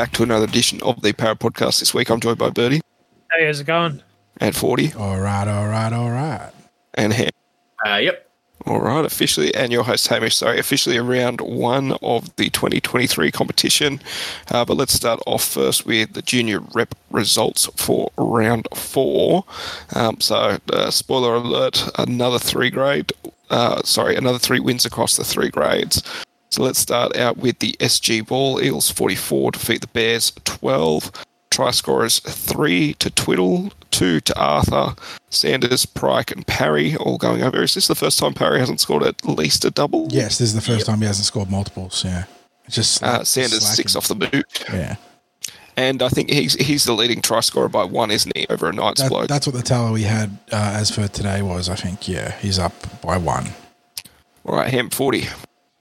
welcome back to another edition of the Power Podcast. This week I'm joined by Birdie Hey, how's it going? At 40 All right, all right, all right. and Ham. Uh, yep. All right, officially, and your host Hamish, sorry, officially around one of the 2023 competition. Uh, but let's start off first with the junior rep results for round four. Um, so, uh, spoiler alert, another three grade, uh, sorry, another three wins across the three grades. So let's start out with the SG Ball. Eagles 44 defeat the Bears 12. Try scorers 3 to Twiddle, 2 to Arthur, Sanders, Pryke, and Parry all going over. Is this the first time Parry hasn't scored at least a double? Yes, this is the first time he hasn't scored multiples. Yeah, just Uh, Sanders slacking. six off the boot. Yeah, And I think he's he's the leading try scorer by one, isn't he, over a Knights that, bloke? that's what the tally we had uh, as for today was. I think yeah, he's up by one. All right, Hemp 40.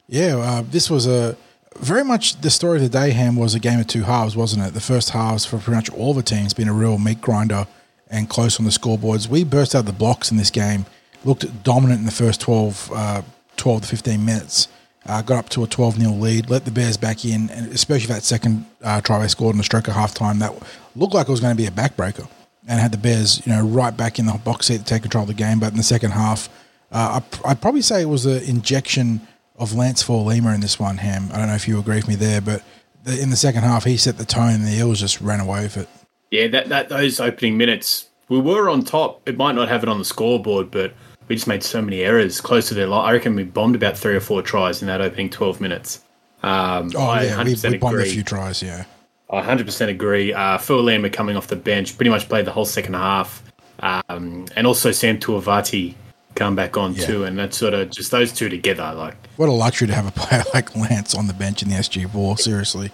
Yeah, uh, this was a very much the story of the day. Ham was a game of two halves, wasn't it? The first halves for pretty much all the teams been a real meat grinder and close on the scoreboards. We burst out the blocks in this game, looked dominant in the first 12, uh, 12 to 15 minutes. Uh, got up to a 12 0 lead, let the Bears back in, and especially that second uh, try they scored in the stroke of halftime, that looked like it was going to be a backbreaker and had the Bears, you know, right back in the box seat to take control of the game. But in the second half, uh, I'd probably say it was an injection of Lance for Lima in this one, Ham. I don't know if you agree with me there, but the, in the second half, he set the tone and the Eels just ran away with it. Yeah, that, that those opening minutes, we were on top. It might not have it on the scoreboard, but we just made so many errors close to their line. I reckon we bombed about three or four tries in that opening 12 minutes. Um, Oh, I yeah, we, 100% we bombed a few tries, yeah. I 100% agree. Uh, Phil Lima coming off the bench, pretty much played the whole second half. Um, and also Sam Tuavati come back on Yeah. too. And that's sort of just those two together, like What a luxury to have a player like Lance on the bench in the SG ball, seriously.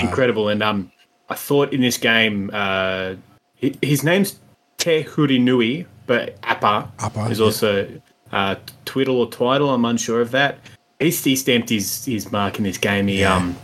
incredible. And um, I thought in this game, uh, his name's Te Huri Nui, but Appa, Appa, is yeah. also uh, Twiddle or Twiddle. I'm unsure of that. He, he stamped his, his mark in this game. He, Yeah. um,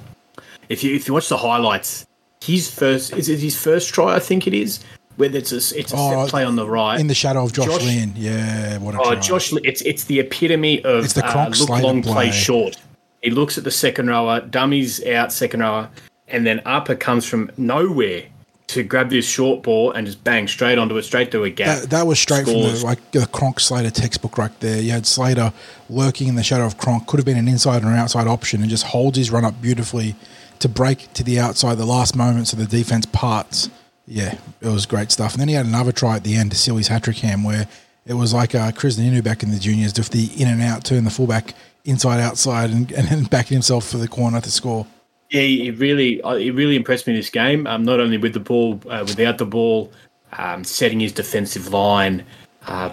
if you if you watch the highlights, his first is it his first try? I think it is. Where it's a it's a Oh, set play on the right. In the shadow of Josh, Josh- Lynn. Yeah, what a Oh, try. Josh, it's it's the epitome of It's the uh, look Slater long, play play. short. He looks at the second rower, dummies out second rower, and then Upper comes from nowhere to grab this short ball and just bang straight onto it, straight to a gap. That, that was straight from the like the Cronk Slater textbook right there. You had Slater lurking in the shadow of Cronk, could have been an inside or an outside option, and just holds his run up beautifully to break to the outside the last moments of the defense parts. Yeah, it was great stuff. And then he had another try at the end to seal his hat trick ham where it was like uh, Chris Ninu back in the juniors, with the in and out turn the fullback inside outside and, and then backing himself for the corner to score. Yeah, he really, uh, he really impressed me in this game. Um, not only with the ball, uh, without the ball, um, setting his defensive line. Uh,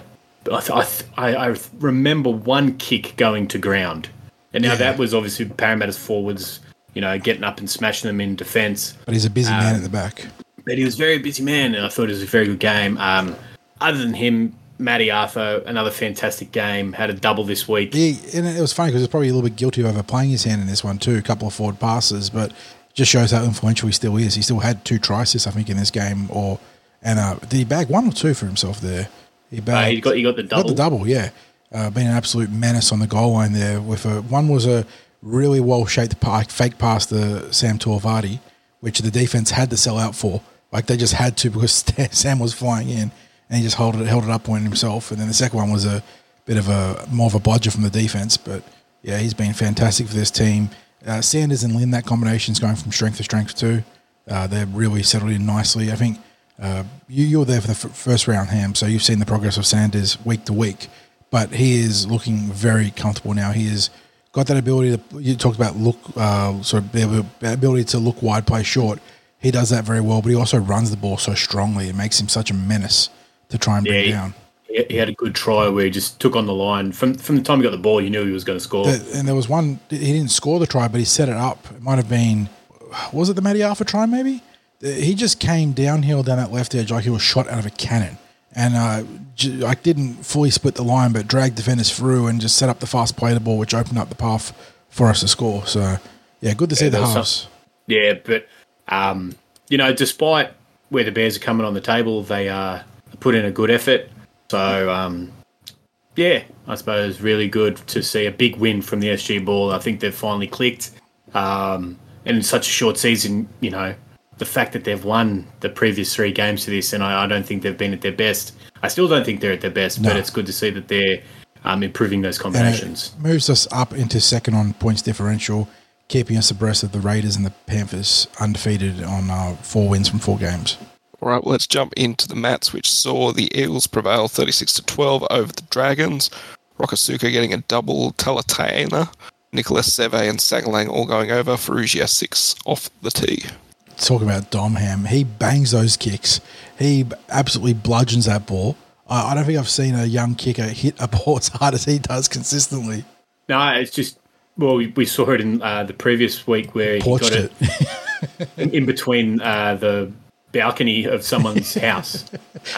I, th- I, th- I, remember one kick going to ground, and now Yeah. that was obviously Parramatta's forwards, you know, getting up and smashing them in defence. But he's a busy man Um, at the back. But he was a very busy man, and I thought it was a very good game. Um, other than him, Matty Arthur, another fantastic game. Had a double this week. He, and it was funny because he's probably a little bit guilty of overplaying his hand in this one too. A couple of forward passes, but just shows how influential he still is. He still had two assists, I think, in this game. Or and uh, did he bag one or two for himself there? He Uh, bagged. he got he got the double. Got the double, yeah. Uh, being an absolute menace on the goal line there. With a one was a really well shaped fake pass to Sam Torvati, which the defense had to sell out for. Like they just had to because Sam was flying in, and he just held it held it up on himself. And then the second one was a bit of a more of a bludger from the defense, but yeah, he's been fantastic for this team. Uh, Sanders and Lynn, that combination is going from strength to strength too. Uh, they're really settled in nicely. I think uh, you, you there for the f- first round, Ham, so you've seen the progress of Sanders week to week. But he is looking very comfortable now. He has got that ability to. You talked about look, uh, sort of ability to look wide, play short. He does that very well, but he also runs the ball so strongly. It makes him such a menace to try and Yeah, bring he- down. He, he had a good try where he just took on the line from from the time he got the ball. You knew he was going to score. The- and there was one he didn't score the try, but he set it up. It might have been was it the Matty Arthur try maybe? Uh, He just came downhill down that left edge like he was shot out of a cannon, and uh, like didn't fully split the line, but dragged defenders through and just set up the fast play the ball, which opened up the path for us to score. So yeah, good to see Yeah, the halves. Yeah, but um, you know, despite where the Bears are coming on the table, they uh, put in a good effort. So um, yeah, I suppose really good to see a big win from the SG Ball. I think they've finally clicked. Um, and in such a short season, you know, the fact that they've won the previous three games to this, and I, I don't think they've been at their best. I still don't think they're at their best, No. but it's good to see that they're um, improving those combinations. moves us up into second on points differential, keeping us abreast of the Raiders and the Panthers, undefeated on uh, four wins from four games. All right, well, let's jump into the mats, which saw the Eagles prevail 36 to 12 over the Dragons. Rokasuka getting a double, Talatana, Nicholas Seve and Sagalang all going over, Ferrugia 6 off the tee. Talk about Domham. He bangs those kicks. He absolutely bludgeons that ball. I, I don't think I've seen a young kicker hit a ball as hard as he does consistently. No, it's just well, we, we saw it in uh, the previous week where he Porched got it, it, in, in between uh, the balcony of someone's house.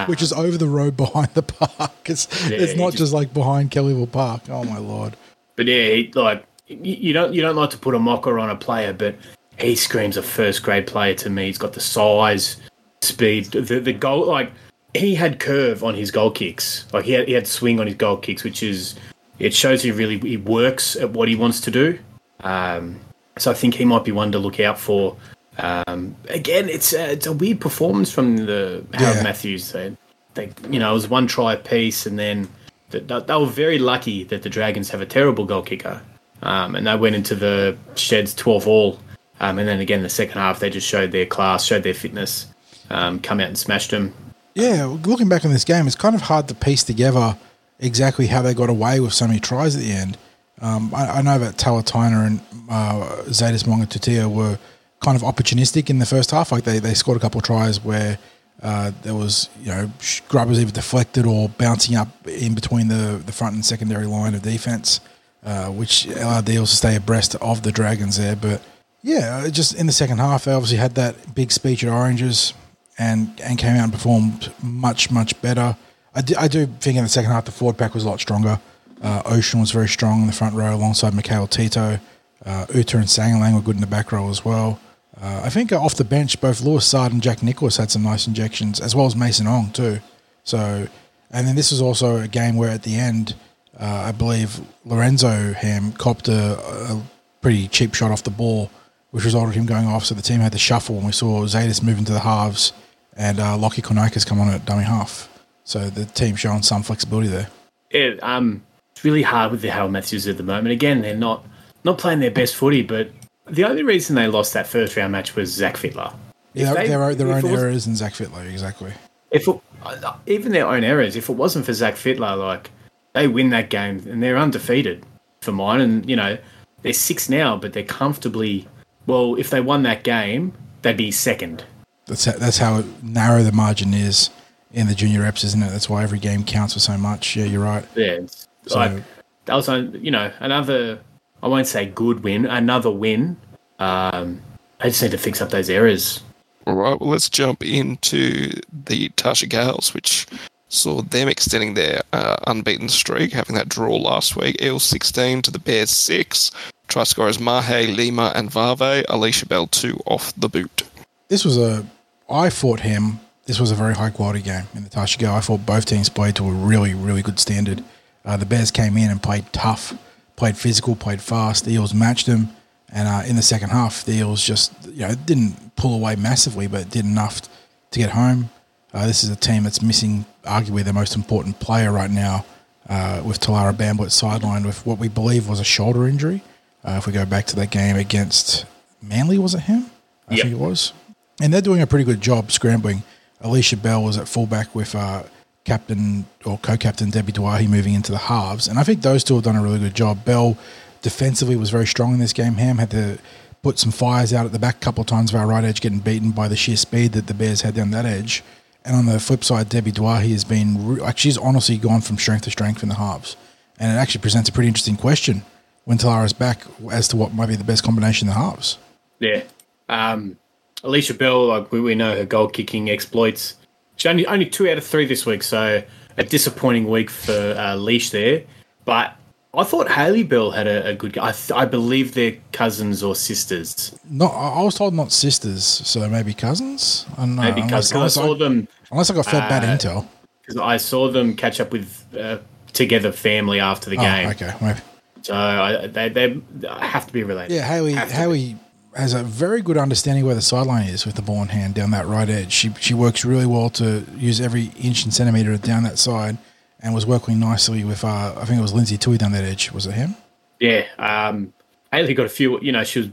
which is over the road behind the park. It's, Yeah, it's not just- just like behind Kellyville Park. Oh, my Lord. But yeah, he, like you, you don't you don't like to put a mocker on a player, but he screams a first grade player to me. He's got the size, speed, the the goal. Like he had curve on his goal kicks. Like he had he had swing on his goal kicks, which is it shows he really he works at what he wants to do. Um, so I think he might be one to look out for. Um, again, it's a, it's a weird performance from the Harold Yeah. Matthews. They, they, you know, it was one try apiece, and then they, they were very lucky that the Dragons have a terrible goal kicker, um, and they went into the sheds twelve all. Um, and then again, the second half, they just showed their class, showed their fitness, um, come out and smashed them. Yeah, looking back on this game, it's kind of hard to piece together exactly how they got away with so many tries at the end. Um, I, I know that Talatina and uh, Zadis Monga were kind of opportunistic in the first half. Like they, they scored a couple of tries where uh, there was, you know, grubbers either deflected or bouncing up in between the, the front and secondary line of defense, uh, which allowed the to stay abreast of the Dragons there. But yeah, just in the second half, they obviously had that big speech at Oranges and and came out and performed much much better. I do, I do think in the second half the forward pack was a lot stronger. Uh, Ocean was very strong in the front row alongside Mikhail Tito. Uh, Uta and Sangalang were good in the back row as well. Uh, I think uh, off the bench, both Lewis Sard and Jack Nicholas had some nice injections, as well as Mason Ong too. So, and then this was also a game where at the end, uh, I believe Lorenzo Ham copped a, a pretty cheap shot off the ball, which resulted in him going off. So the team had to shuffle, and we saw Zadis move into the halves, and uh, Lockie Konakis come on at dummy half. So the team showing some flexibility there. Yeah, um, it's really hard with the Harold Matthews at the moment. Again, they're not not playing their best footy, but the only reason they lost that first round match was Zach Fittler. If Yeah, they- their, own- their own was- errors and Zach Fittler, exactly. If it, even their own errors, if it wasn't for Zach Fittler, like they win that game and they're undefeated for mine. And you know they're six now, but they're comfortably. Well, if they won that game, they'd be second. That's how, that's how narrow the margin is in the junior reps, isn't it? That's why every game counts for so much. Yeah, you're right. Yeah, So- like that was. You know, another. I won't say good win, another win. Um, I just need to fix up those errors. All right, well, let's jump into the Tarsha Gales, which saw them extending their uh, unbeaten streak, having that draw last week. Eels 16 to the Bears 6. Try scorers Mahe, Lima, and Vave. Alicia Bell 2 off the boot. This was a. I fought him. This was a very high quality game in the Tarsha Gale. I thought both teams played to a really, really good standard. Uh, the Bears came in and played tough, played physical, played fast. The Eels matched them, and uh, in the second half, the Eels just you know didn't pull away massively, but did enough to get home. Uh, this is a team that's missing arguably their most important player right now, uh, with Talara Bamblett sidelined with what we believe was a shoulder injury. Uh, if we go back to that game against Manly, was it him? I Yep. think it was. And they're doing a pretty good job scrambling. Alicia Bell was at fullback with uh, captain or co-captain Debbie Dwyer moving into the halves, and I think those two have done a really good job. Bell defensively was very strong in this game. Ham had to put some fires out at the back a couple of times of our right edge, getting beaten by the sheer speed that the Bears had down that edge. And on the flip side, Debbie Dwyer has been like she's honestly gone from strength to strength in the halves, and it actually presents a pretty interesting question when Talara's back as to what might be the best combination in the halves. Yeah. Um, Alicia Bell, like we, we know her goal kicking exploits. She only only two out of three this week, so a disappointing week for uh, Leash there. But I thought Haley Bell had a, a good. I, th- I believe they're cousins or sisters. Not, I was told not sisters, so maybe cousins. I don't know. Maybe unless, cousins. I saw I, them unless I got fed bad uh, intel. because I saw them catch up with uh, together family after the game. Oh, okay. Maybe. So I, they they have to be related. Yeah, Haley. Have to be. Haley has a very good understanding where the sideline is with the ball in hand down that right edge. She she works really well to use every inch and centimeter down that side, and was working nicely with uh, I think it was Lindsay Tui down that edge. Was it him? Yeah, um, Haley got a few. You know, she was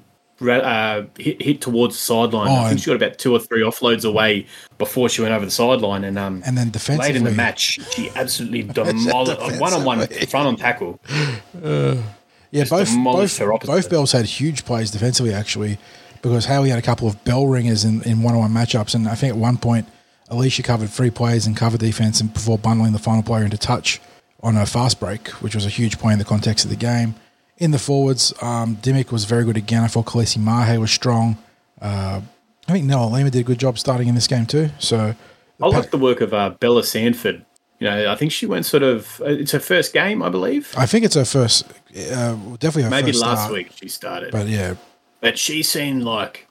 uh, hit, hit towards the sideline. Oh, I think she got about two or three offloads away before she went over the sideline. And um, And then defensively, late defensively, in the match, she absolutely demolished one on one front on tackle. Yeah, both both, opposite. both Bells had huge plays defensively actually, because Haley had a couple of bell ringers in, in one-on-one matchups, and I think at one point Alicia covered three plays and cover defense, and before bundling the final player into touch on a fast break, which was a huge play in the context of the game. In the forwards, um, Dimmick was very good again. I thought Khaleesi Mahe was strong. Uh, I think Noah Lima did a good job starting in this game too. So I like the work of uh, Bella Sanford. You know, I think she went sort of. uh, It's her first game, I believe. I think it's her first, uh, definitely her Maybe last start, week she started, But yeah, but she seemed like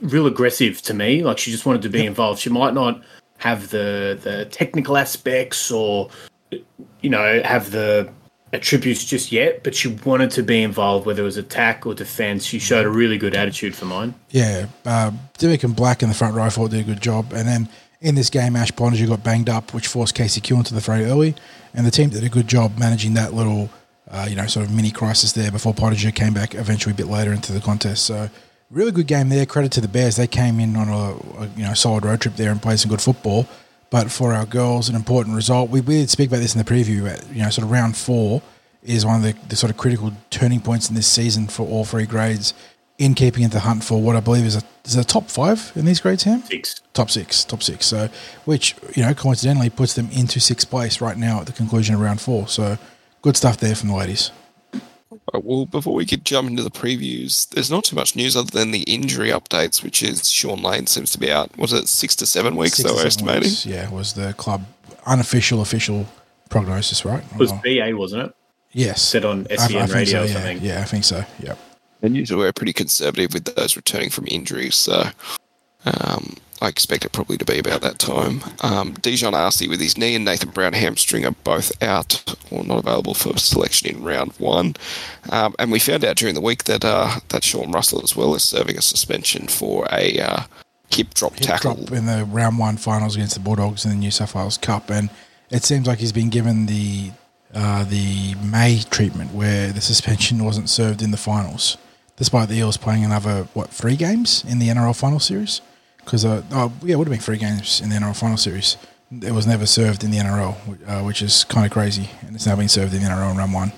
real aggressive to me. Like she just wanted to be involved. She might not have the the technical aspects or you know have the attributes just yet, but she wanted to be involved, whether it was attack or defense. She showed a really good attitude for mine. Yeah, uh, Dimmick and Black in the front row thought did a good job. And then in this game, Ash Pottinger got banged up, which forced Casey Q into the fray early. And the team did a good job managing that little, uh, you know, sort of mini crisis there before Pottinger came back eventually a bit later into the contest. So really good game there. Credit to the Bears. They came in on a, a you know solid road trip there and played some good football. But for our girls, an important result. We, we did speak about this in the preview. uh, You know, sort of round four is one of the, the sort of critical turning points in this season for all three grades in keeping into the hunt for what I believe is a is a top five in these grades, Ham? Six. Top six, top six. So, which you know, coincidentally puts them into sixth place right now at the conclusion of round four. So, good stuff there from the ladies. Right, well, before we could jump into the previews, there's not too much news other than the injury updates, which is Shaun Lane seems to be out. Was it six to seven weeks? Six they were estimating. weeks, yeah, was the club unofficial official prognosis, right? It was Oh, BA, wasn't it? yes, Said on I- I SEN radio so, or yeah, something. Yeah, I think so. Yep. And usually we're pretty conservative with those returning from injuries, so um, I expect it probably to be about that time. Um, Dijon Arcee with his knee and Nathan Brown hamstring are both out or not available for selection in round one. Um, and we found out during the week that uh, that Sean Russell as well is serving a suspension for a uh, hip drop hip tackle. drop in the round one finals against the Bulldogs in the New South Wales Cup, and it seems like he's been given the uh, the May treatment where the suspension wasn't served in the finals, despite the Eels playing another what three games in the NRL final series. Because uh, oh yeah, it would have been three games in the NRL final series. It was never served in the NRL, uh, which is kind of crazy, and it's now been served in the NRL in round one.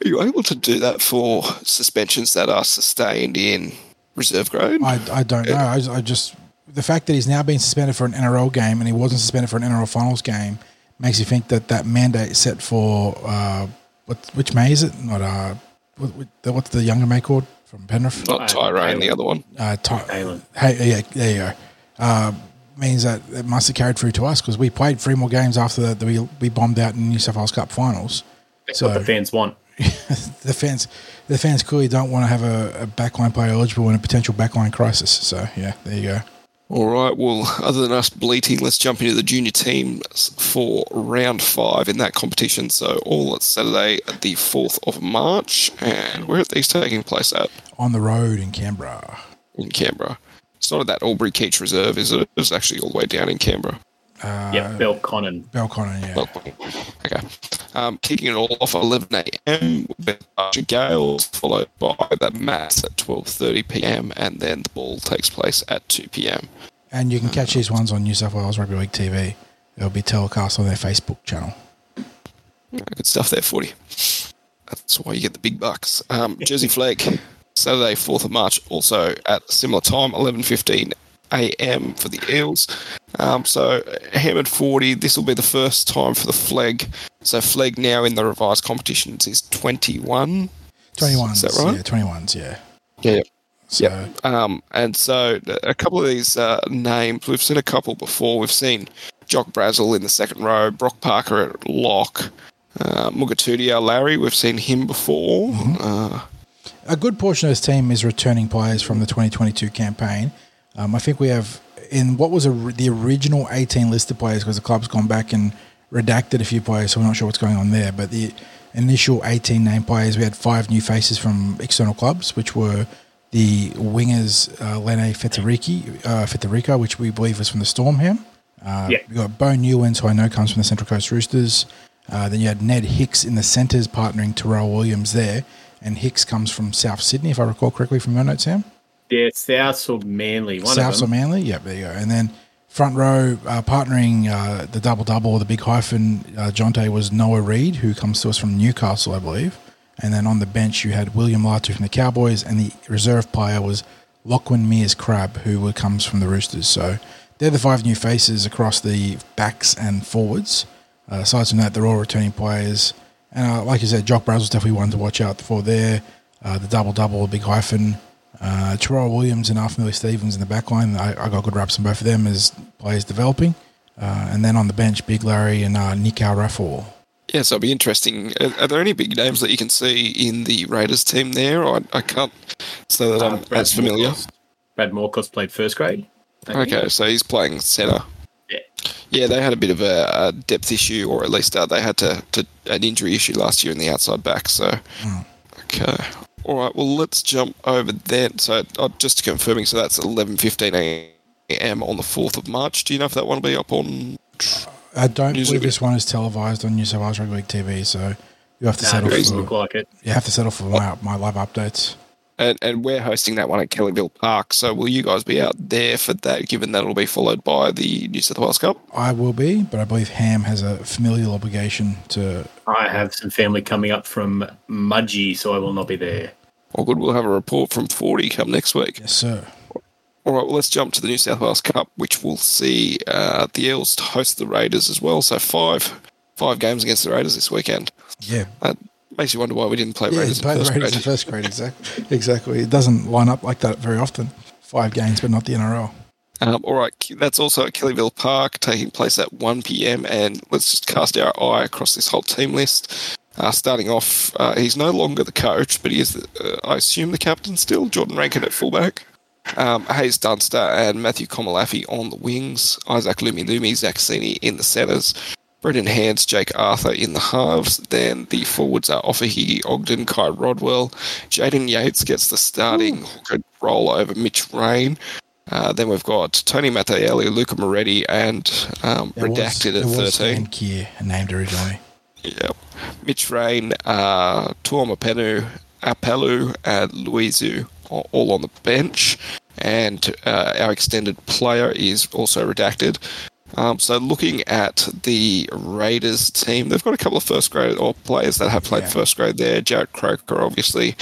Are you able to do that for suspensions that are sustained in reserve grade? I, I don't know. I, I just the fact that he's now been suspended for an NRL game and he wasn't suspended for an NRL finals game makes you think that that mandate set for uh, what which May is it? Not uh, what's the younger May called from Penrith? Not Uh, Tyrone, the other one. Uh, Ty- Taylan. hey, yeah, there you go. Uh, means that it must have carried through to us because we played three more games after that we we bombed out in the New South Wales Cup finals. That's So- what the fans want. the fans, the fans clearly don't want to have a, a backline player eligible in a potential backline crisis. So yeah, there you go. All right. Well, other than us bleating, let's jump into the junior teams for round five in that competition. So all at Saturday, the fourth of March, and where are these taking place at? On the road in Canberra. In Canberra. It's not at that Albury Keach Reserve, is it? It's actually all the way down in Canberra. Uh, yep, Belconnen. Belconnen, yeah. Oh, Okay. Um, kicking it all off at 11 a.m. with Tarsha Gales, followed by the Mats at 12:30 p.m. and then the ball takes place at 2 p.m. And you can catch these ones on New South Wales Rugby League TV. It'll be telecast on their Facebook channel. Good stuff there, footy. That's why you get the big bucks. Um, Jersey Flegg, Saturday, 4th of March, also at a similar time, 11.15 a.m. for the Eels. Um, so, Hammond 40, this will be the first time for the Flegg. So, Flegg now in the revised competitions is 21. 21s. Is that right? Yeah, 21s, yeah. Yeah. So, Yeah. Um, and so a couple of these uh, names, we've seen a couple before. We've seen Jock Brazel in the second row, Brock Parker at lock, uh, Mugatudia Larry, we've seen him before. Uh, a good portion of this team is returning players from the 2022 campaign. Um, I think we have, in what was a, the original 18 listed players, because the club's gone back and redacted a few players, so we're not sure what's going on there. But the initial 18 name players, we had five new faces from external clubs, which were the wingers uh, Lene Fetariki, uh, which we believe was from the Stormham. Uh, Yeah. You got Bo Newlands, who I know comes from the Central Coast Roosters. Uh, then you had Ned Hicks in the centres, partnering Terrell Williams there. And Hicks comes from South Sydney, if I recall correctly from your notes, Sam. Yeah, South or Manly. One South of them. or Manly. Yep, there you go. And then front row, uh, partnering uh, the double double or the big hyphen, uh, Jonte was Noah Reed, who comes to us from Newcastle, I believe. And then on the bench, you had William Latu from the Cowboys, and the reserve player was Lachlan Mears Crab, who comes from the Roosters. So they're the five new faces across the backs and forwards. Uh, aside from that, they're all returning players. And uh, like you said, Jock Brazel's definitely one to watch out for there. Uh, the double double, the big hyphen. Uh, Terrell Williams and Arthur Stevens in the back line. I, I got good raps on both of them as players developing. Uh, and then on the bench, Big Larry and uh, Nico Raffle. Yeah, so it'll be interesting. Are, are there any big names that you can see in the Raiders team there? I, I can't so that Uh, I'm as familiar. Morcos. Brad Morcos played first grade. I think. Okay, so he's playing centre. Yeah. Yeah, they had a bit of a, a depth issue, or at least uh, they had to, to an injury issue last year in the outside back. So, okay, all right. Well, let's jump over then. So, uh, just confirming, so that's eleven fifteen a.m. on the fourth of March. Do you know if that one will be up on? I don't News believe of this one is televised on New South Wales Rugby League TV, so you have to Nah, settle it doesn't for look like it. you have to settle for my, my live updates. And, and we're hosting that one at Kellyville Park. So, will you guys be out there for that? Given that it'll be followed by the New South Wales Cup. I will be, but I believe Ham has a familial obligation to. I have some family coming up from Mudgee, so I will not be there. Well, good. We'll have a report from forty come next week. Yes, sir. All right, well, let's jump to the New South Wales Cup, which we'll see uh, the Eels host the Raiders as well. So five five games against the Raiders this weekend. Yeah. That makes you wonder why we didn't play Yeah, Raiders in the first Raiders in grade. first grade, exactly. Exactly. It doesn't line up like that very often. Five games, but not the NRL. Um, all right, that's also at Kellyville Park, taking place at 1 p.m. And let's just cast our eye across this whole team list. Uh, starting off, uh, he's no longer the coach, but he is, the, uh, I assume, the captain still. Jordan Rankin at fullback. Um, Haze Dunster and Matthew Komolafe on the wings. Isaac Lumi Lumi, Zac Cini in the centres. Brendan Hands, Jake Arthur in the halves. Then the forwards are Ofahiki Ogden, Kai Rodwell. Jaden Yates gets the starting role over Mitch Rain. Uh, then we've got Tony Mattaielli, Luca Moretti, and um, was- Redacted there at 13. Dan Keir named originally. Yep. Mitch Rain, uh, Tuoma Penu, Apelu, and Luizu are all on the bench. And uh, our extended player is also redacted. Um, so looking at the Raiders team, they've got a couple of first grade or players that have played Yeah. first grade there. Jarrod Croker, obviously.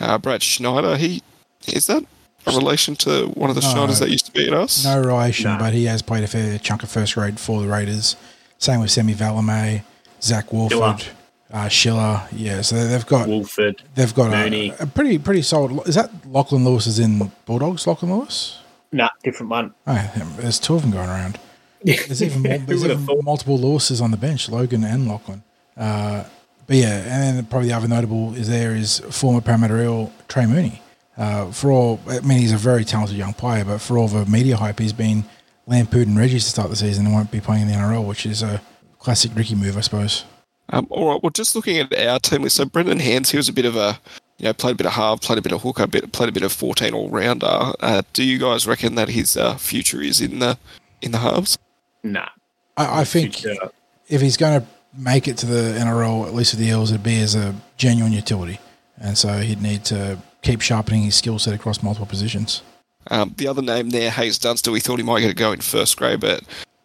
Uh, Brad Schneider, he is that a relation to one of the No. Schneiders that used to be at us? No relation, No. but he has played a fair chunk of first grade for the Raiders. Same with Semi Valemei, Zac Woolford, uh, Schiller. Yeah, so they've got Woolford. they've got a, a pretty pretty solid. Is that Lachlan Lewis is in Bulldogs? Lachlan Lewis? Nah, different one. Oh, there's two of them going around. There's even, more, there's even multiple losses on the bench, Logan and Lachlan. Uh, but yeah, and then probably the other notable is there is former Parramatta Eel Trey Mooney. Uh, for all, I mean, he's a very talented young player, but for all the media hype, he's been lampooned and Reggie to start the season and won't be playing in the NRL, which is a classic Ricky move, I suppose. Um, all right. Well, just looking at our team list, so Brendan Hands, he was a bit of a, you know, played a bit of half, played a bit of hooker, bit, played a bit of fourteen all rounder. Uh, do you guys reckon that his uh, future is in the in the halves? Nah. I, I think Future- if he's going to make it to the NRL, at least with the Eels, it'd be as a genuine utility. And so he'd need to keep sharpening his skill set across multiple positions. Um, the other name there, Haze Dunster, we thought he might get a go in first grade, but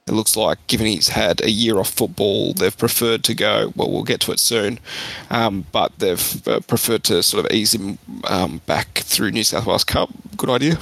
it looks like, given he's had a year off football, they've preferred to go. Well, we'll get to it soon, um, but they've uh, preferred to sort of ease him um, back through New South Wales Cup. Good idea.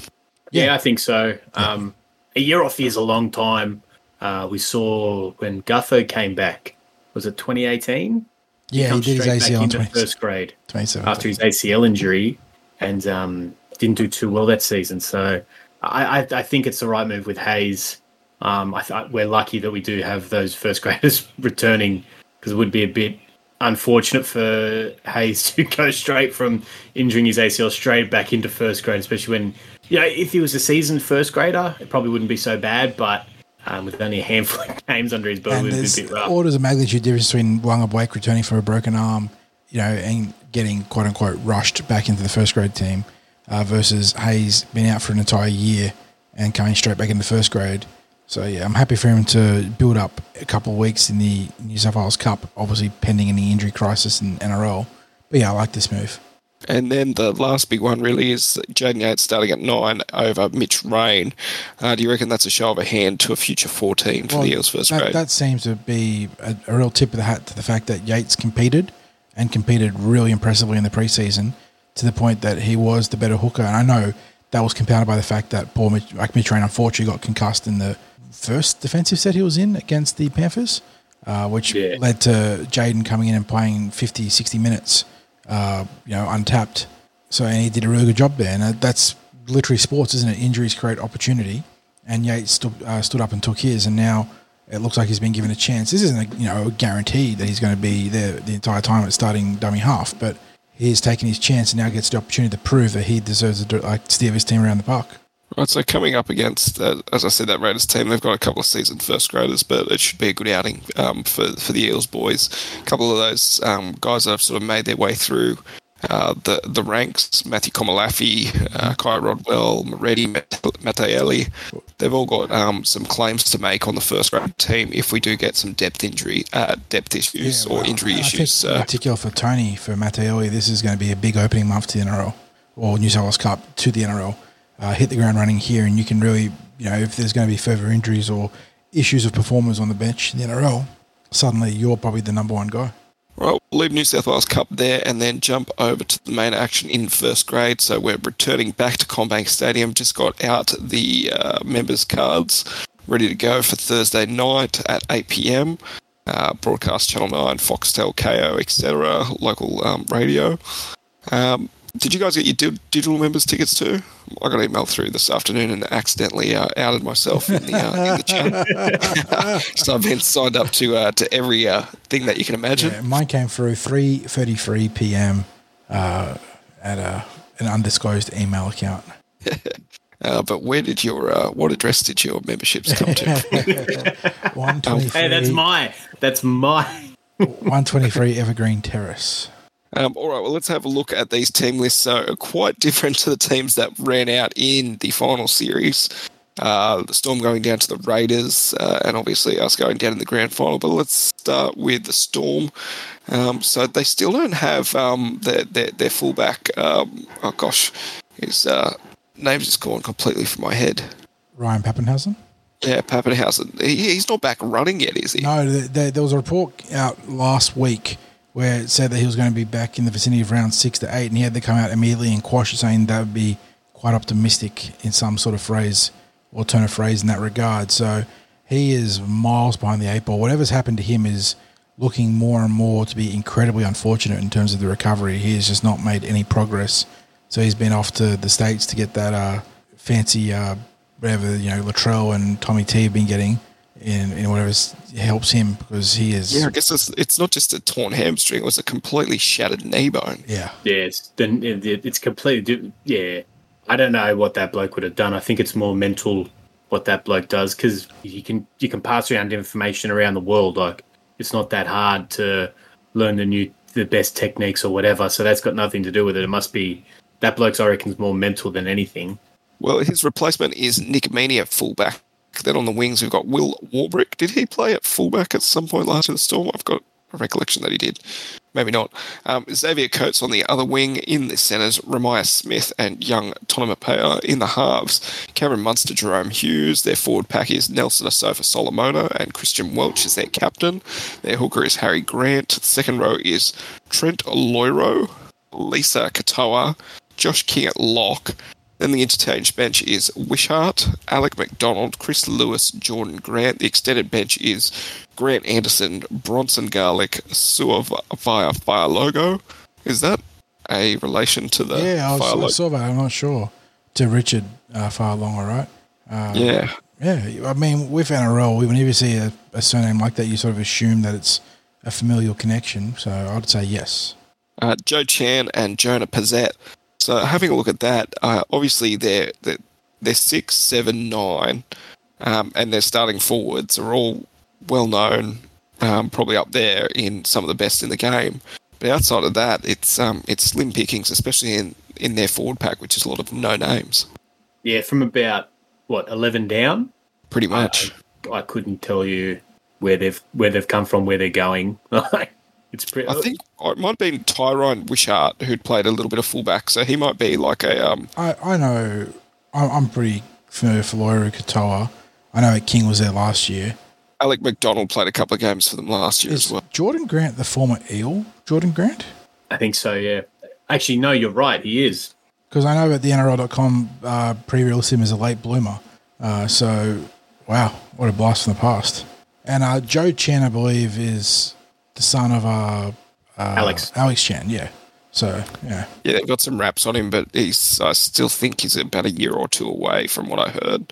Yeah, Yeah. I think so. Um, a year off is a long time. Uh, we saw when Gutho came back. Was it 2018? Yeah, he Come did his ACL back in into 20, first grade 27. after his ACL injury, and um, didn't do too well that season. So I, I, I think it's the right move with Haze. Um, I th- we're lucky that we do have those first graders returning because it would be a bit unfortunate for Haze to go straight from injuring his ACL straight back into first grade, especially when you know if he was a seasoned first grader, it probably wouldn't be so bad. But um, with only a handful of games under his belt, and there's bit rough. orders of magnitude difference between Waqa Blake returning from a broken arm, you know, and getting quote unquote rushed back into the first grade team uh, versus Haze being out for an entire year and coming straight back into first grade. So yeah, I'm happy for him to build up a couple of weeks in the New South Wales Cup, obviously pending any injury crisis in NRL. But yeah, I like this move. And then the last big one really is Jaden Yates starting at nine over Mitch Rain. Uh, do you reckon that's a show of a hand to a future 14 for Well, the Eels first that, grade? that seems to be a, a real tip of the hat to the fact that Yates competed and competed really impressively in the preseason to the point that he was the better hooker. And I know that was compounded by the fact that poor Mitch, like Mitch Rain unfortunately got concussed in the first defensive set he was in against the Panthers, uh, which Yeah. led to Jaden coming in and playing 50, 60 minutes, uh, you know, untapped. So, and he did a really good job there. And that's literally sports, isn't it? Injuries create opportunity. And Yates stood, uh, stood up and took his, and now it looks like he's been given a chance. This isn't a you know a guarantee that he's going to be there the entire time at starting dummy half, but he's taken his chance and now gets the opportunity to prove that he deserves to like steer his team around the park. Right, so coming up against, uh, as I said, that Raiders team, they've got a couple of seasoned first graders, but it should be a good outing um, for for the Eels boys. A couple of those um, guys that have sort of made their way through uh, the the ranks: Matthew Komolafe, uh, Kai Rodwell, Moretti, Matteelli. They've all got um, some claims to make on the first grade team if we do get some depth injury, uh, depth issues or well, injury I issues. So in particular for Tony, for Matteoli, this is going to be a big opening month to the NRL or New South Wales Cup to the NRL. Uh, hit the ground running here, and you can really, you know, if there's going to be further injuries or issues of performers on the bench in the NRL, suddenly you're probably the number one guy. Right, we'll leave New South Wales Cup there and then jump over to the main action in first grade. So we're returning back to CommBank Stadium. Just got out the uh, members' cards, ready to go for Thursday night at 8 p.m. Uh, broadcast Channel 9, Foxtel, KO, etc., local um, radio. Um, did you guys get your digital members tickets too? I got an email through this afternoon and accidentally uh, outed myself in the, uh, in the chat. so I've been signed up to uh, to every uh, thing that you can imagine. Yeah, mine came through 3:33 p.m. Uh, at a, an undisclosed email account. Uh, but where did your uh, what address did your memberships come to? 123, Hey, that's my that's my 123 Evergreen Terrace. Um, all right, well, let's have a look at these team lists. So quite different to the teams that ran out in the final series. Uh, the Storm going down to the Raiders, uh, and obviously us going down in the grand final. But let's start with the Storm. Um, so they still don't have um, their, their their fullback. Um, oh gosh, his uh, name's just gone completely from my head. Ryan Papenhuyzen. Yeah, Papenhuyzen. He, he's not back running yet, is he? No, th th there was a report out last week where it said that he was going to be back in the vicinity of round six to eight, and he had to come out immediately and quash it, saying that would be quite optimistic in some sort of phrase or turn of phrase in that regard. So he is miles behind the eight ball. Whatever's happened to him is looking more and more to be incredibly unfortunate in terms of the recovery. He has just not made any progress. So he's been off to the states to get that uh, fancy uh, whatever you know Latrell and Tommy T have been getting in, in whatever helps him because he is Yeah, I guess it's, it's not just a torn hamstring; it was a completely shattered knee bone. yeah yeah. It's then it, it- it's completely yeah. I don't know what that bloke would have done. I think it's more mental what that bloke does because you can you can pass around information around the world. Like it's not that hard to learn the new the best techniques or whatever. So that's got nothing to do with it. It must be that bloke's I reckon is more mental than anything. Well, his replacement is Nick Meaney at Then on the wings, we've got Will Warbrick. Did he play at fullback at some point last year in the Storm? I've got a recollection that he did. Maybe not. Um, Xavier Coates on the other wing. In the centres, Reimis Smith and young Tonumaipea in the halves. Cameron Munster, Jahrome Hughes. Their forward pack is Nelson Asofa-Solomona and Christian Welch is their captain. Their hooker is Harry Grant. Second row is Trent Loiero, Eliesa Katoa, Josh King at lock. Then the interchange bench is Wishart, Alec MacDonald, Chris Lewis, Jordan Grant. The extended bench is Grant Anderson, Bronson Garlick, Sua via Fire Logo. Is that a relation to the yeah I, was, I saw that I'm not sure to Richard uh, Farlong all right yeah. yeah I mean with NRL we whenever you see a, a surname like that you sort of assume that it's a familial connection so I'd say yes uh, Joe Chan and Jonah Pezet. So having a look at that, uh, obviously they're, they're they're six, seven, nine, um, and their starting forwards are all well known, um, probably up there in some of the best in the game. But outside of that, it's um, it's slim pickings, especially in in their forward pack, which is a lot of no names. Yeah, from about what eleven down, pretty much. I, I couldn't tell you where they've where they've come from, where they're going. it's pretty. I think it might have been Tyran Wishart who'd played a little bit of fullback, so he might be like a. Um, I I know. I'm, I'm pretty familiar with Loiero Katoa. I know that King was there last year. Alec MacDonald played a couple of games for them last year Is as well. Jordan Grant the former Eel? Jordan Grant? I think so. Yeah. Actually, no, you're right. He is. Because I know that the NRL.com uh, pre-released him as a late bloomer. Uh, so, wow, what a blast from the past. And uh, Joe Chan, I believe, is the son of uh, uh, Alex. Alex Chan, yeah. So, yeah. Yeah, they've got some raps on him, but he's. I still think he's about a year or two away from what I heard.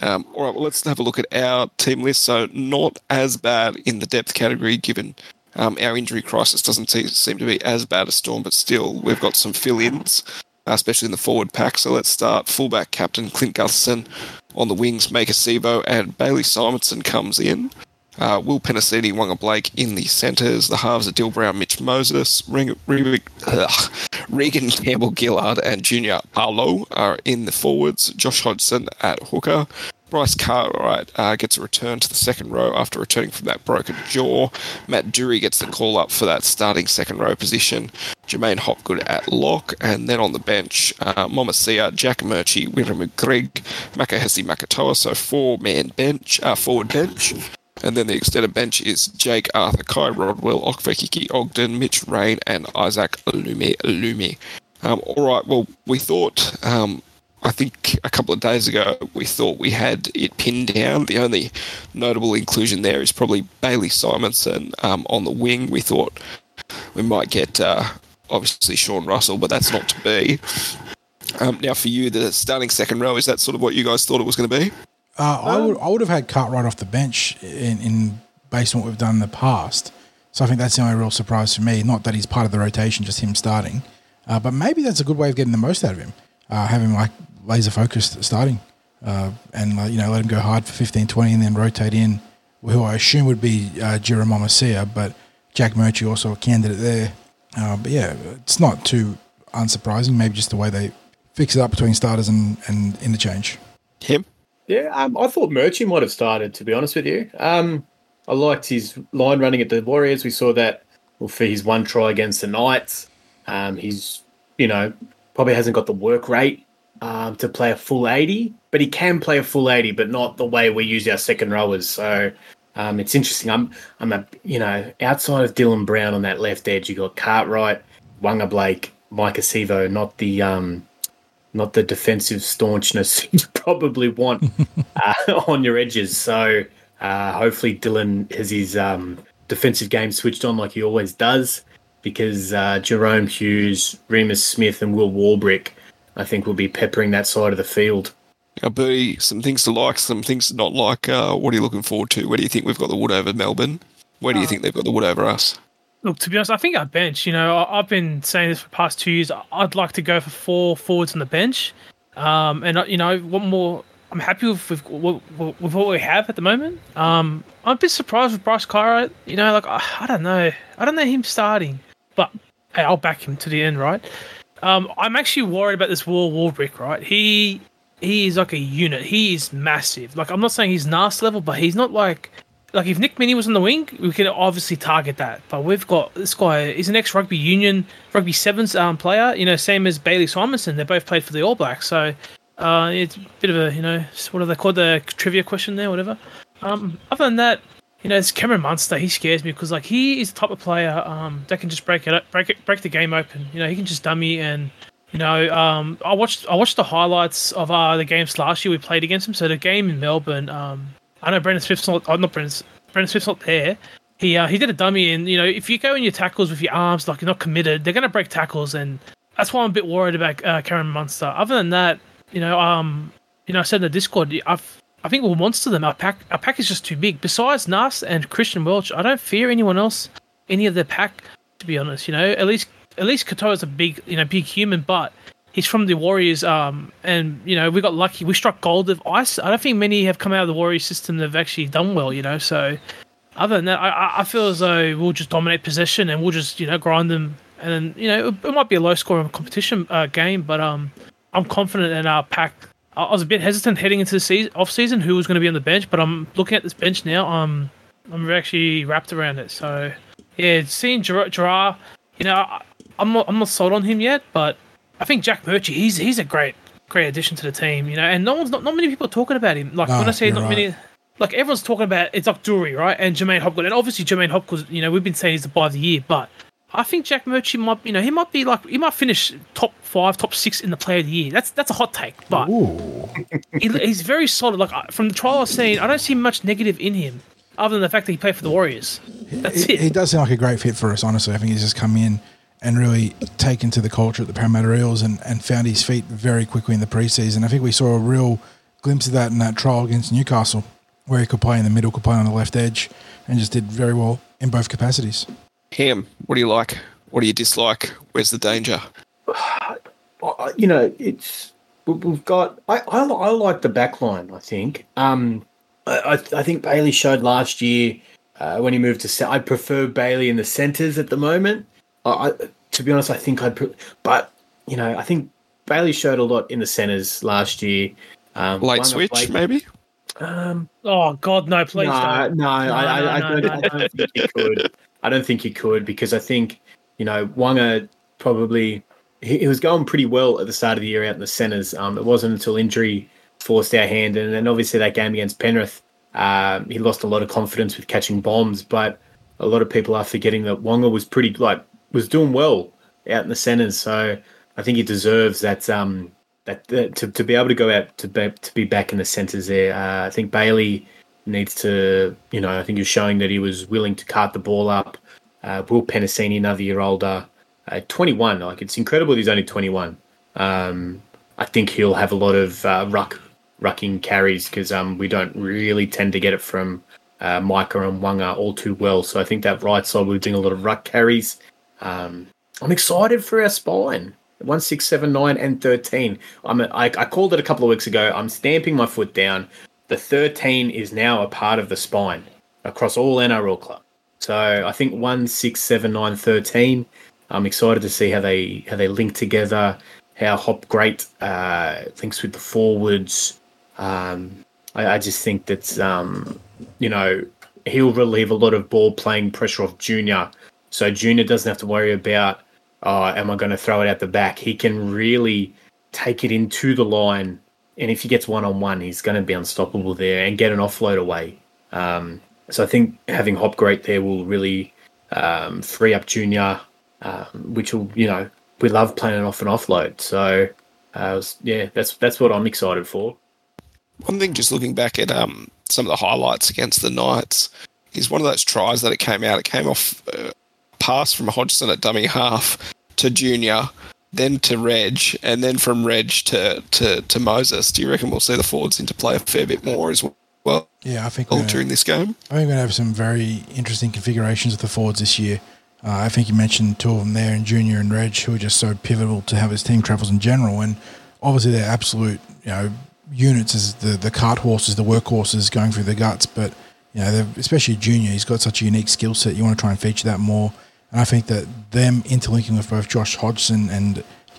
Um, all right, well, let's have a look at our team list. So, not as bad in the depth category, given um, our injury crisis doesn't seem, seem to be as bad a storm, but still, we've got some fill ins, especially in the forward pack. So, let's start. Fullback captain Clint Gutherson on the wings, Maika Sivo, and Bailey Simonson comes in. Uh, Will Penisini, Waqa Blake in the centres. The halves are Dill Brown, Mitch Moses, ugh, Reagan Campbell Gillard, and Junior Paulo are in the forwards. Josh Hodgson at hooker. Bryce Cartwright uh, gets a return to the second row after returning from that broken jaw. Matt Doorey gets the call up for that starting second row position. J'maine Hopgood at lock, and then on the bench, uh, Momoisea, Jack Murchie, Wiremu Greig, Makahesi Makatoa, so four man bench, uh, forward bench. And then the extended bench is Jake Arthur, Kai Rodwell, Ofahiki Ogden, Mitch Rain, and Isaac Lumelume. Um, all right, well, we thought, um, I think a couple of days ago, we thought we had it pinned down. The only notable inclusion there is probably Bailey Simonson um, on the wing. We thought we might get, uh, obviously, Sean Russell, but that's not to be. Um, now, for you, the starting second row, is that sort of what you guys thought it was going to be? Uh, I would I would have had Cartwright off the bench in, in based on what we've done in the past. So I think that's the only real surprise for me. Not that he's part of the rotation, just him starting. Uh, but maybe that's a good way of getting the most out of him. Uh, have him like laser focused starting, uh, and uh, you know let him go hard for 15, 20 and then rotate in who I assume would be uh, Jerome Masia, but Jack Murchie also a candidate there. Uh, but yeah, it's not too unsurprising. Maybe just the way they fix it up between starters and, and interchange. Him? Yeah, um, I thought Murchie might have started. To be honest with you, um, I liked his line running at the Warriors. We saw that well, for his one try against the Knights. Um, he's you know probably hasn't got the work rate um, to play a full eighty, but he can play a full eighty, but not the way we use our second rowers. So um, it's interesting. I'm I'm a you know outside of Dylan Brown on that left edge, you got Cartwright, Waqa Blake, Maika Sivo, not the um, not the defensive staunchness you probably want uh, on your edges. So uh, hopefully Dylan has his um, defensive game switched on like he always does, because uh, Jahrome Hughes, Reimis Smith, and Will Warbrick, I think, will be peppering that side of the field. Now, Bertie, some things to like, some things to not like. Uh, what are you looking forward to? Where do you think we've got the wood over Melbourne? Where do you think they've got the wood over us? Look, to be honest, I think I bench, you know, I- I've been saying this for past two years. I'd like to go for four forwards on the bench. Um, and, uh, you know, what more? I'm happy with, with, with, what we have at the moment. Um, I'm a bit surprised with Bryce Cartwright. You know, like, I, I don't know. I don't know him starting, but hey, I'll back him to the end, right? Um, I'm actually worried about this Will Warbrick, right? He he is like a unit. He is massive. Like I'm not saying he's NAS level, but he's not like like if Nick Meaney was on the wing, we could obviously target that. But we've got this guy. He's an ex rugby union, rugby sevens um, player. You know, same as Bailey Simonson. They both played for the All Blacks. So uh, it's a bit of a you know what are they called the trivia question there, whatever. Um, other than that, you know, it's Cameron Munster. He scares me because like he is the type of player um, that can just break it up, break it, break the game open. You know, he can just dummy and. You know, um, I watched I watched the highlights of uh, the games last year we played against him. So the game in Melbourne, um, I know Brendan Swift's not, oh, not Brendan, Brendan Swift's not there. He uh, he did a dummy, and you know, if you go in your tackles with your arms like you're not committed, they're going to break tackles, and that's why I'm a bit worried about uh, Cameron Munster. Other than that, you know, um, you know, I said in the Discord, I've I think we'll monster them. Our pack our pack is just too big. Besides Nas and Christian Welch, I don't fear anyone else, any of their pack. To be honest, you know, at least at least Katoa's a big you know big human, but he's from the Warriors, um, and you know we got lucky. We struck gold of ice. I don't think many have come out of the Warriors system that have actually done well. You know, so other than that, I, I feel as though we'll just dominate possession and we'll just you know grind them and you know it, it might be a low scoring competition uh, game, but um, I'm confident in our pack. I, was a bit hesitant heading into the season, off season who was going to be on the bench, but I'm looking at this bench now. Um, I'm actually wrapped around it. So yeah, seeing Gerard, you know, I, I'm not I'm not sold on him yet, but I think Jack Murchie, he's he's a great great addition to the team, you know, and no one's not, not many people are talking about him. Like No, when I say not right. many like everyone's talking about it's like Doorey, right? And J'maine Hopgood. And obviously J'maine Hopgood, you know, we've been saying he's the buy of the year, but I think Jack Murchie might you know, he might be like he might finish top five, top six in the player of the year. That's that's a hot take. But he, he's very solid. Like from the trial I've seen, I don't see much negative in him, other than the fact that he played for the Warriors. That's he, it. he does seem like a great fit for us, honestly. I think he's just come in and really taken to the culture at the Parramatta Eels and, and found his feet very quickly in the preseason. I think we saw a real glimpse of that in that trial against Newcastle, where he could play in the middle, could play on the left edge, and just did very well in both capacities. Ham, what do you like? What do you dislike? Where's the danger? You know, it's we- we've got. I I, I like the back line. I think. Um, I I I think Bailey showed last year uh, when he moved to. ce- I prefer Bailey in the centres at the moment. I, I to be honest, I think I'd. Pre- but you know, I think Bailey showed a lot in the centres last year. Um, Late switch, played- maybe? Um, Oh God, no! Please no, don't. no, I, I, I, no, don't, no. I don't think you could. I don't think you could because I think you know Waqa probably he, he was going pretty well at the start of the year out in the centres. Um, it wasn't until injury forced our hand, and then obviously that game against Penrith, um, he lost a lot of confidence with catching bombs. But a lot of people are forgetting that Waqa was pretty like was doing well out in the centres. So I think he deserves that. Um, that, that to, to be able to go out to be, to be back in the centres there. Uh, I think Bailey needs to, you know, I think he's showing that he was willing to cart the ball up. Uh, Will Penisini, another year older, uh, 21. Like it's incredible he's only 21. Um, I think he'll have a lot of uh, ruck rucking carries because um, we don't really tend to get it from uh, Maika and Waqa all too well. So I think that right side will be doing a lot of ruck carries. Um, I'm excited for our spine. One, six, seven, nine, and thirteen. I'm. A, I, I called it a couple of weeks ago. I'm stamping my foot down. The thirteen is now a part of the spine across all NRL club. So I think one, six, seven, nine, thirteen. I'm excited to see how they how they link together. How Hop Great uh, links with the forwards. Um, I, I just think that um, you know he'll relieve a lot of ball playing pressure off Junior, so Junior doesn't have to worry about oh, am I going to throw it out the back? He can really take it into the line, and if he gets one on one, he's going to be unstoppable there and get an offload away. Um, so I think having Hop Great there will really um, free up Junior, um, which will you know we love playing off an offload. So uh, yeah, that's that's what I'm excited for. One thing, just looking back at um, some of the highlights against the Knights, is one of those tries that it came out. It came off uh, pass from Hodgson at dummy half to Junior, then to Reg, and then from Reg to, to, to Moses. Do you reckon we'll see the forwards interplay a fair bit more as well Yeah, I think we're during this game? I think we're going to have some very interesting configurations of the forwards this year. Uh, I think you mentioned two of them there, and Junior and Reg, who are just so pivotal to how his team travels in general. And obviously, they're absolute, you know, units as the the cart horses, the workhorses going through the guts. But you know, especially Junior, he's got such a unique skill set. You want to try and feature that more. And I think that them interlinking with both Josh Hodgson and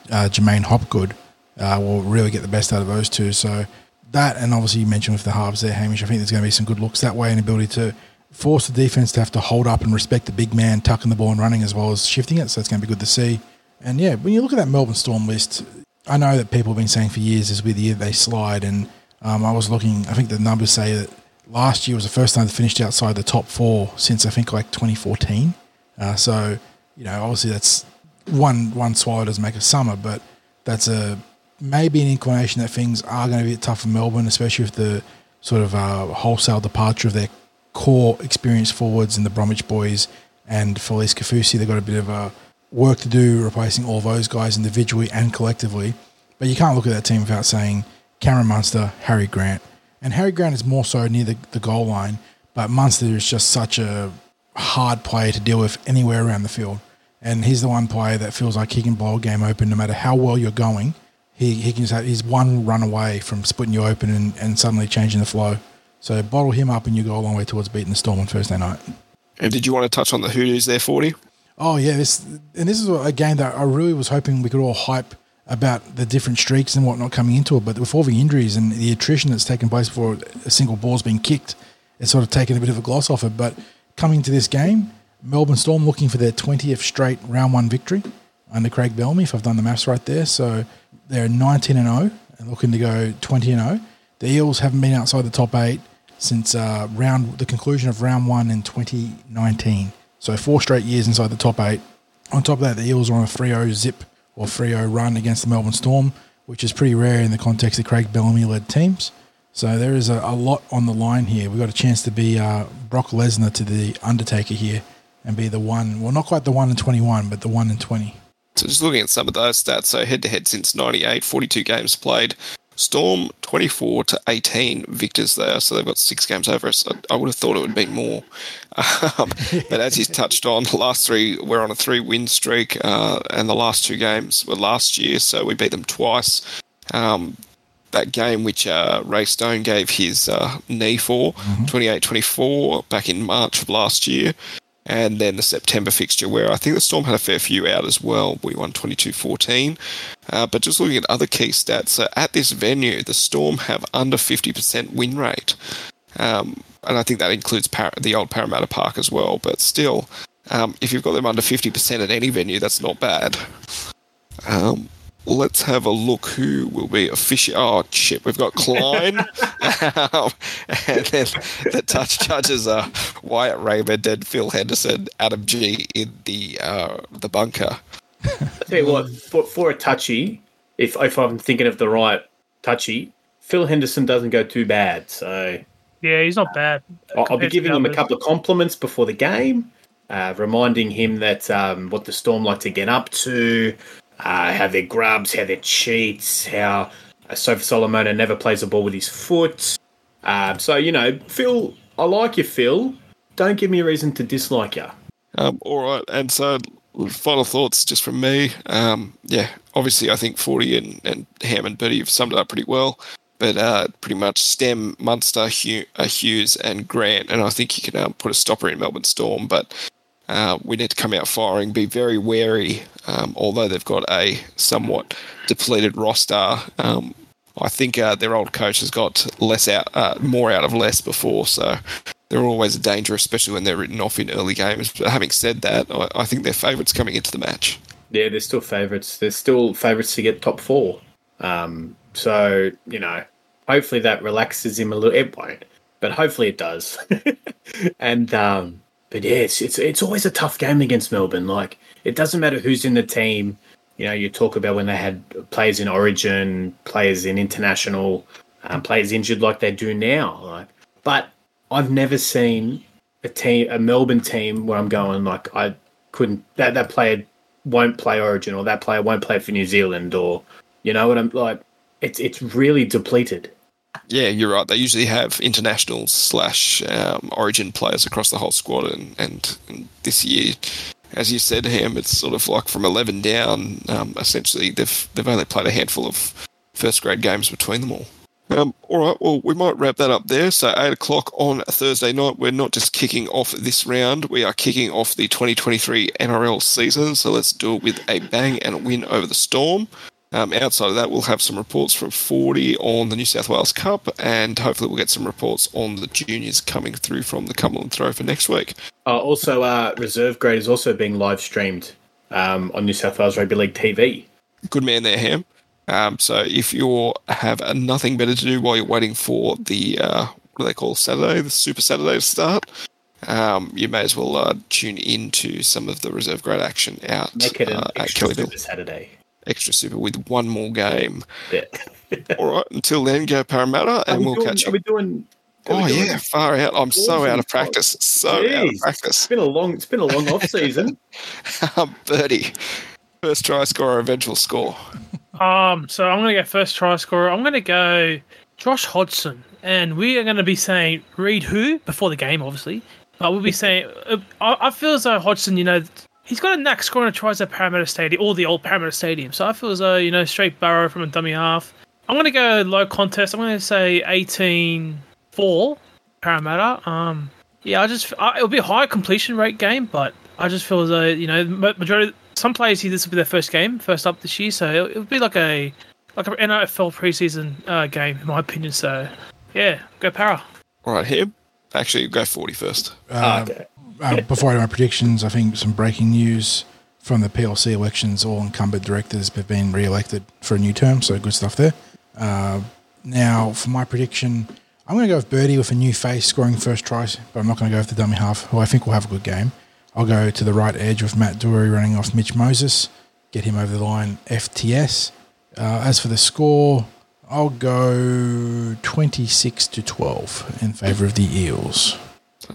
uh, J'maine Hopgood uh, will really get the best out of those two. So that, and obviously you mentioned with the halves there, Hamish. I think there's going to be some good looks that way, and ability to force the defense to have to hold up and respect the big man tucking the ball and running as well as shifting it. So it's going to be good to see. And yeah, when you look at that Melbourne Storm list, I know that people have been saying for years will be the year they slide. And um, I was looking, I think the numbers say that last year was the first time they finished outside the top four since I think like 2014. Uh, so, you know, obviously that's one one swallow doesn't make a summer, but that's a maybe an inclination that things are going to be tough for Melbourne, especially with the sort of uh, wholesale departure of their core experienced forwards and the Bromwich boys and Felise Kaufusi. They've got a bit of uh, work to do replacing all those guys individually and collectively. But you can't look at that team without saying Cameron Munster, Harry Grant. And Harry Grant is more so near the, the goal line, but Munster is just such a hard player to deal with anywhere around the field. And he's the one player that feels like he can blow a game open no matter how well you're going. He, he can just have, he's one run away from splitting you open and, and suddenly changing the flow. So bottle him up and you go a long way towards beating the Storm on Thursday night. And did you want to touch on the Hoodoos there, 40? Oh yeah, this and this is a game that I really was hoping we could all hype about the different streaks and whatnot coming into it. But with all the injuries and the attrition that's taken place before a single ball's been kicked, it's sort of taken a bit of a gloss off it. But coming to this game, Melbourne Storm looking for their twentieth straight round one victory under Craig Bellamy, if I've done the maths right there. So they're nineteen and zero and looking to go twenty and zero. The Eels haven't been outside the top eight since uh, round the conclusion of round one in 2019. So four straight years inside the top eight. On top of that, the Eels are on a 3-0 zip or 3-0 run against the Melbourne Storm, which is pretty rare in the context of Craig Bellamy-led teams. So there is a, a, lot on the line here. We've got a chance to be uh, Brock Lesnar to the Undertaker here and be the one, well, not quite the one in 21, but the one in 20. So just looking at some of those stats, so head-to-head since 98, 42 games played, Storm 24 to 18 victors there, so they've got six games over us. I would have thought it would be more. Um, but as he's touched on, the last three, we're on a three win streak, uh, and the last two games were last year, so we beat them twice. Um, that game which uh, Ray Stone gave his uh, knee for, mm-hmm. 28 24, back in March of last year and then the September fixture where I think the Storm had a fair few out as well. We won 22-14. Uh, but just looking at other key stats, so at this venue, the Storm have under 50% win rate. Um, and I think that includes Par- the old Parramatta Park as well. But still, um, if you've got them under 50% at any venue, that's not bad. Um, let's have a look who will be official. Oh, shit, we've got Klein. um, and then the touch judges are Wyatt Raymond and Phil Henderson, Adam Gee in the uh, the bunker. I tell you what, for, for a touchy, if, if I'm thinking of the right touchy, Phil Henderson doesn't go too bad. So yeah, he's not bad. I'll, I'll be giving him a couple of compliments before the game, uh, reminding him that um, what the Storm like to get up to, uh, how they grubs, how they cheats, how uh, Sofa Solomona never plays the ball with his foot. Um, so, you know, Phil, I like you, Phil. Don't give me a reason to dislike you. Um, all right. And so, final thoughts just from me. Um, yeah, obviously, I think 40 and, and Ham and Bertie have summed it up pretty well. But uh, pretty much Stem, Munster, uh, Hughes, and Grant. And I think you can um, put a stopper in Melbourne Storm. But uh, we need to come out firing, be very wary. Um, although they've got a somewhat depleted roster, um, I think uh, their old coach has got less out, uh, more out of less before. So they're always a danger, especially when they're written off in early games. But having said that, I, I think they're favourites coming into the match. Yeah, they're still favourites. They're still favourites to get top four. Um, so you know, hopefully that relaxes him a little. It won't, but hopefully it does. and um, but yeah, it's, it's it's always a tough game against Melbourne. Like it doesn't matter who's in the team. You know, you talk about when they had players in Origin, players in International, um, players injured like they do now. Like, but I've never seen a team, a Melbourne team, where I'm going like I couldn't that that player won't play Origin or that player won't play for New Zealand or you know what I'm like. It's it's really depleted. Yeah, you're right. They usually have international slash um, origin players across the whole squad, and, and, and, this year, as you said, Ham, it's sort of like from eleven down. Um, essentially, they've they've only played a handful of first grade games between them all. Um, all right, well, we might wrap that up there. So, 8 o'clock on Thursday night, we're not just kicking off this round, we are kicking off the 2023 NRL season. So, let's do it with a bang and a win over the Storm. Um, outside of that, we'll have some reports from 40 on the New South Wales Cup, and hopefully, we'll get some reports on the juniors coming through from the Cumberland Throw for next week. Uh, also, uh, reserve grade is also being live streamed um, on New South Wales Rugby League TV. Good man there, Ham. Um, so, if you have nothing better to do while you're waiting for the uh, what do they call Saturday, the Super Saturday to start, um, you may as well uh, tune in to some of the reserve grade action out Make it an uh, at Kellyville. Saturday extra super with one more game. Yeah. All right. Until then, go Parramatta, and we we'll doing, catch you. Are we doing? oh doing yeah, far out. I'm so out of practice. So Jeez, out of practice. It's been a long. It's been a long off season. um, Birdie, first try scorer, eventual score. Um. So I'm going to go first try scorer. I'm going to go Josh Hodgson, and we are going to be saying read who before the game, obviously. But we'll be saying. Uh, I, I feel as though Hodgson, you know, he's got a knack scoring tries at Parramatta Stadium, or the old Parramatta Stadium. So I feel as though, you know, straight barrow from a dummy half. I'm going to go low contest. I'm going to say 18 4 Parramatta. Um, yeah, I just, I, it'll be a high completion rate game, but I just feel as though you know majority some players here this will be their first game, first up this year, so it'll, it'll be like a like an NFL preseason uh, game in my opinion. So yeah, go para. All right, here Actually, go 40 first. Ah, Uh, okay. Uh, before I do my predictions, I think some breaking news from the PLC elections. All incumbent directors have been re-elected for a new term, so good stuff there. Uh, now, for my prediction, I'm going to go with Birdie with a new face scoring first tries, but I'm not going to go with the dummy half, who I think will have a good game. I'll go to the right edge with Matt Doorey running off Mitch Moses, get him over the line FTS. Uh, as for the score, I'll go 26 to 12 in favour of the Eels.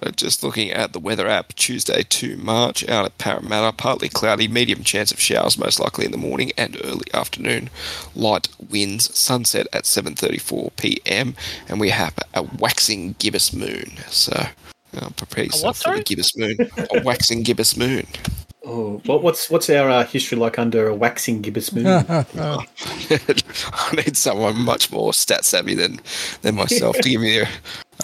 Uh, Just looking at the weather app, Tuesday 2 March, out at Parramatta, partly cloudy, medium chance of showers, most likely in the morning and early afternoon. Light winds, sunset at 7:34 p.m. and we have a waxing gibbous moon. So uh, prepare yourself what, for the gibbous moon. a waxing gibbous moon. Oh, what, what's what's our uh, history like under a waxing gibbous moon? I need someone much more stat savvy than than myself to give me a,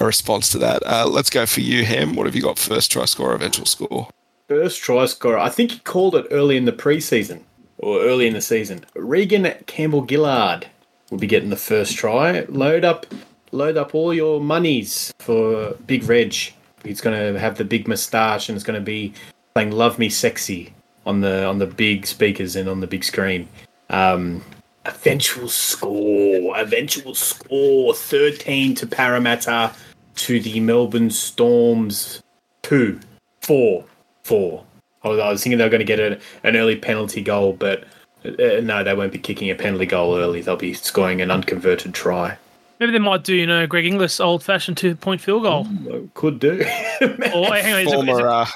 a response to that. Uh, let's go for you, Ham. What have you got? First try score, eventual score. First try scorer. I think he called it early in the preseason or early in the season. Regan Campbell Gillard will be getting the first try. Load up, load up all your monies for Big Reg. He's going to have the big moustache and it's going to be playing "Love Me Sexy" on the on the big speakers and on the big screen. Um, eventual score. Eventual score. Thirteen to Parramatta to the Melbourne Storms. Two, four, four. I was, I was thinking they were going to get a, an early penalty goal, but uh, no, they won't be kicking a penalty goal early. They'll be scoring an unconverted try. Maybe they might do you know Greg Inglis old fashioned two point field goal. Could do. Or hang on, is it, is Former it, uh,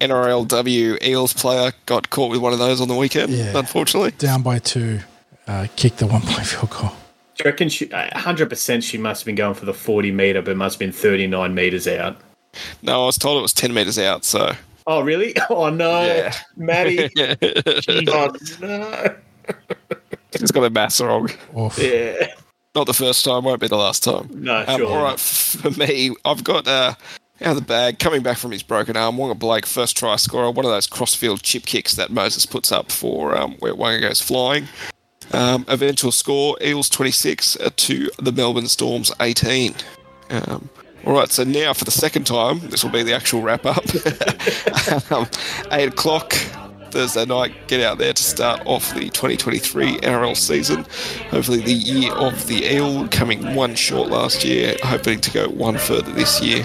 NRLW Eels player got caught with one of those on the weekend, Yeah. unfortunately. down by two, uh, kick the one point field goal. Do you reckon she, uh, 100% she must have been going for the 40 metre, but must have been 39 metres out? No, I was told it was 10 metres out, so. Oh, really? Oh, no. Yeah. Maddie. He's oh, no. got the maths wrong. Off. Yeah. Not the first time, won't be the last time. No, Um, sure. all right, for me, I've got uh, out of the bag, coming back from his broken arm, Waqa Blake, first try scorer, one of those crossfield chip kicks that Moses puts up for um, where Waqa goes flying. Um, eventual score, Eels 26 uh, to the Melbourne Storms 18. Um, all right, so now for the second time, this will be the actual wrap up. um, 8 o'clock Thursday night, get out there to start off the 2023 NRL season. Hopefully, the year of the eel, coming one short last year, hoping to go one further this year.